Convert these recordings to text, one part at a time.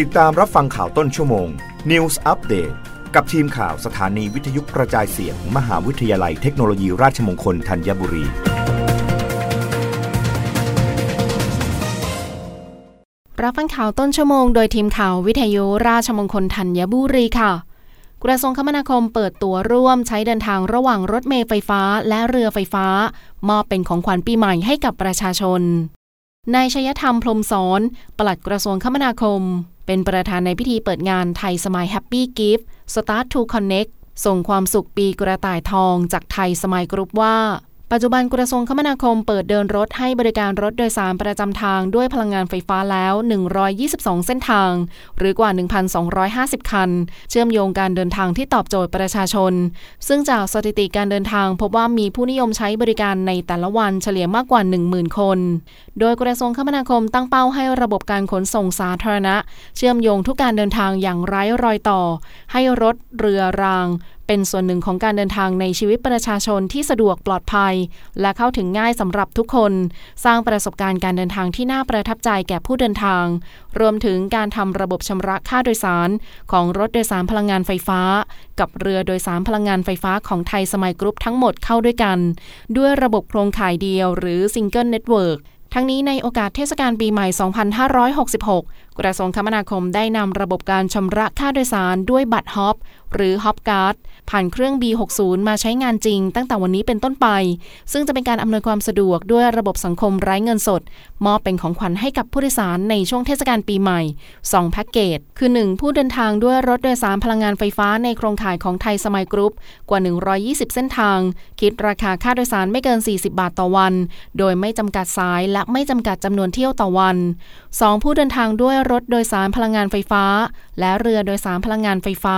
ติดตามรับฟังข่าวต้นชั่วโมง News Update กับทีมข่าวสถานีวิทยุกระจายเสียงมมหาวิทยาลัยเทคโนโลยีราชมงคลธัญบุรี รับฟังข่าวต้นชั่วโมงโดยทีมข่าววิทยุราชมงคลธัญบุรีค่ะ กระทรวงคมนาคมเปิดตัวร่วมใช้เดินทางระหว่างรถเมล์ไฟฟ้าและเรือไฟฟ้า มอบเป็นของขวัญปีใหม่ให้กับประชาชนนายชยธรรมพรมสอน ปลัดกระทรวงคมนาคม เป็นประธานในพิธีเปิดงานไทยสมัยแฮปปี้กิฟต์ Start to Connect ส่งความสุขปีกระต่ายทองจากไทยสมัยกรุ๊ปว่า ปัจจุบันกระทรวงคมนาคมเปิดเดินรถให้บริการรถโดยสารประจำทางด้วยพลังงานไฟฟ้าแล้ว 122 เส้นทาง หรือกว่า 1,250 คัน เชื่อมโยงการเดินทางที่ตอบโจทย์ประชาชน ซึ่งจากสถิติการเดินทางพบว่ามีผู้นิยมใช้บริการในแต่ละวันเฉลี่ยมากกว่า 10,000 คน โดยกระทรวงคมนาคมตั้งเป้าให้ระบบการขนส่งสาธารณะ เชื่อมโยงทุกการเดินทางอย่างไร้รอยต่อ ให้รถเรือรางเป็นส่วนหนึ่งของการเดินทางในชีวิตประชาชนที่สะดวกปลอดภัย และเข้าถึงง่ายสำหรับทุกคน สร้างประสบการณ์การเดินทางที่น่าประทับใจแก่ผู้เดินทาง รวมถึงการทำระบบชำระค่าโดยสาร ของรถโดยสารพลังงานไฟฟ้า กับเรือโดยสารพลังงานไฟฟ้าของไทยสมัยกรุ๊ปทั้งหมดเข้าด้วยกัน ด้วยระบบโครงข่ายเดียว หรือ Single Network ทั้งนี้ในโอกาสเทศกาลปีใหม่ 2566 กระทรวงคมนาคมได้นำระบบการชำระค่าโดยสารด้วยบัตรฮอป หรือฮอปการ์ดผ่านเครื่อง B60 มาใช้งานจริง ตั้งแต่วันนี้เป็นต้นไป ซึ่งจะเป็นการอำนวยความสะดวกด้วยระบบสังคมไร้เงินสด มอบเป็นของขวัญให้กับผู้โดยสารในช่วงเทศกาลปีใหม่ 2 แพ็กเกจ คือ 1 ผู้เดินทางด้วยรถโดยสารพลังงานไฟฟ้าในโครงข่ายของไทยสมัยกรุ๊ปกว่า 120 เส้นทาง คิดราคาค่าโดยสารไม่เกิน 40 บาทต่อวัน โดยไม่จำกัดสายและไม่จำกัดจำนวนเที่ยวต่อวัน 2 ผู้เดินทางด้วยรถโดยสารพลังงานไฟฟ้า และเรือโดยสารพลังงานไฟฟ้า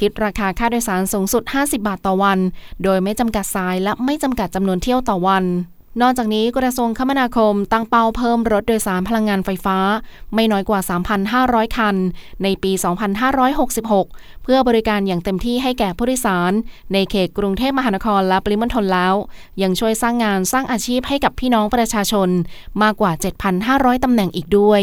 คิดราคาค่าโดยสารสูงสุด 50 บาทต่อวัน โดยไม่จำกัดสายและไม่จำกัดจำนวนเที่ยวต่อวัน นอกจากนี้กระทรวงคมนาคมตั้งเป้าเพิ่มรถโดยสารพลังงานไฟฟ้า ไม่น้อยกว่า 3,500 คัน ในปี 2566 เพื่อบริการอย่างเต็มที่ให้แก่ผู้โดยสาร ในเขตกรุงเทพมหานครและปริมณฑลแล้ว ยังช่วยสร้างงานสร้างอาชีพให้กับพี่น้องประชาชน มากกว่า 7,500 ตำแหน่งอีกด้วย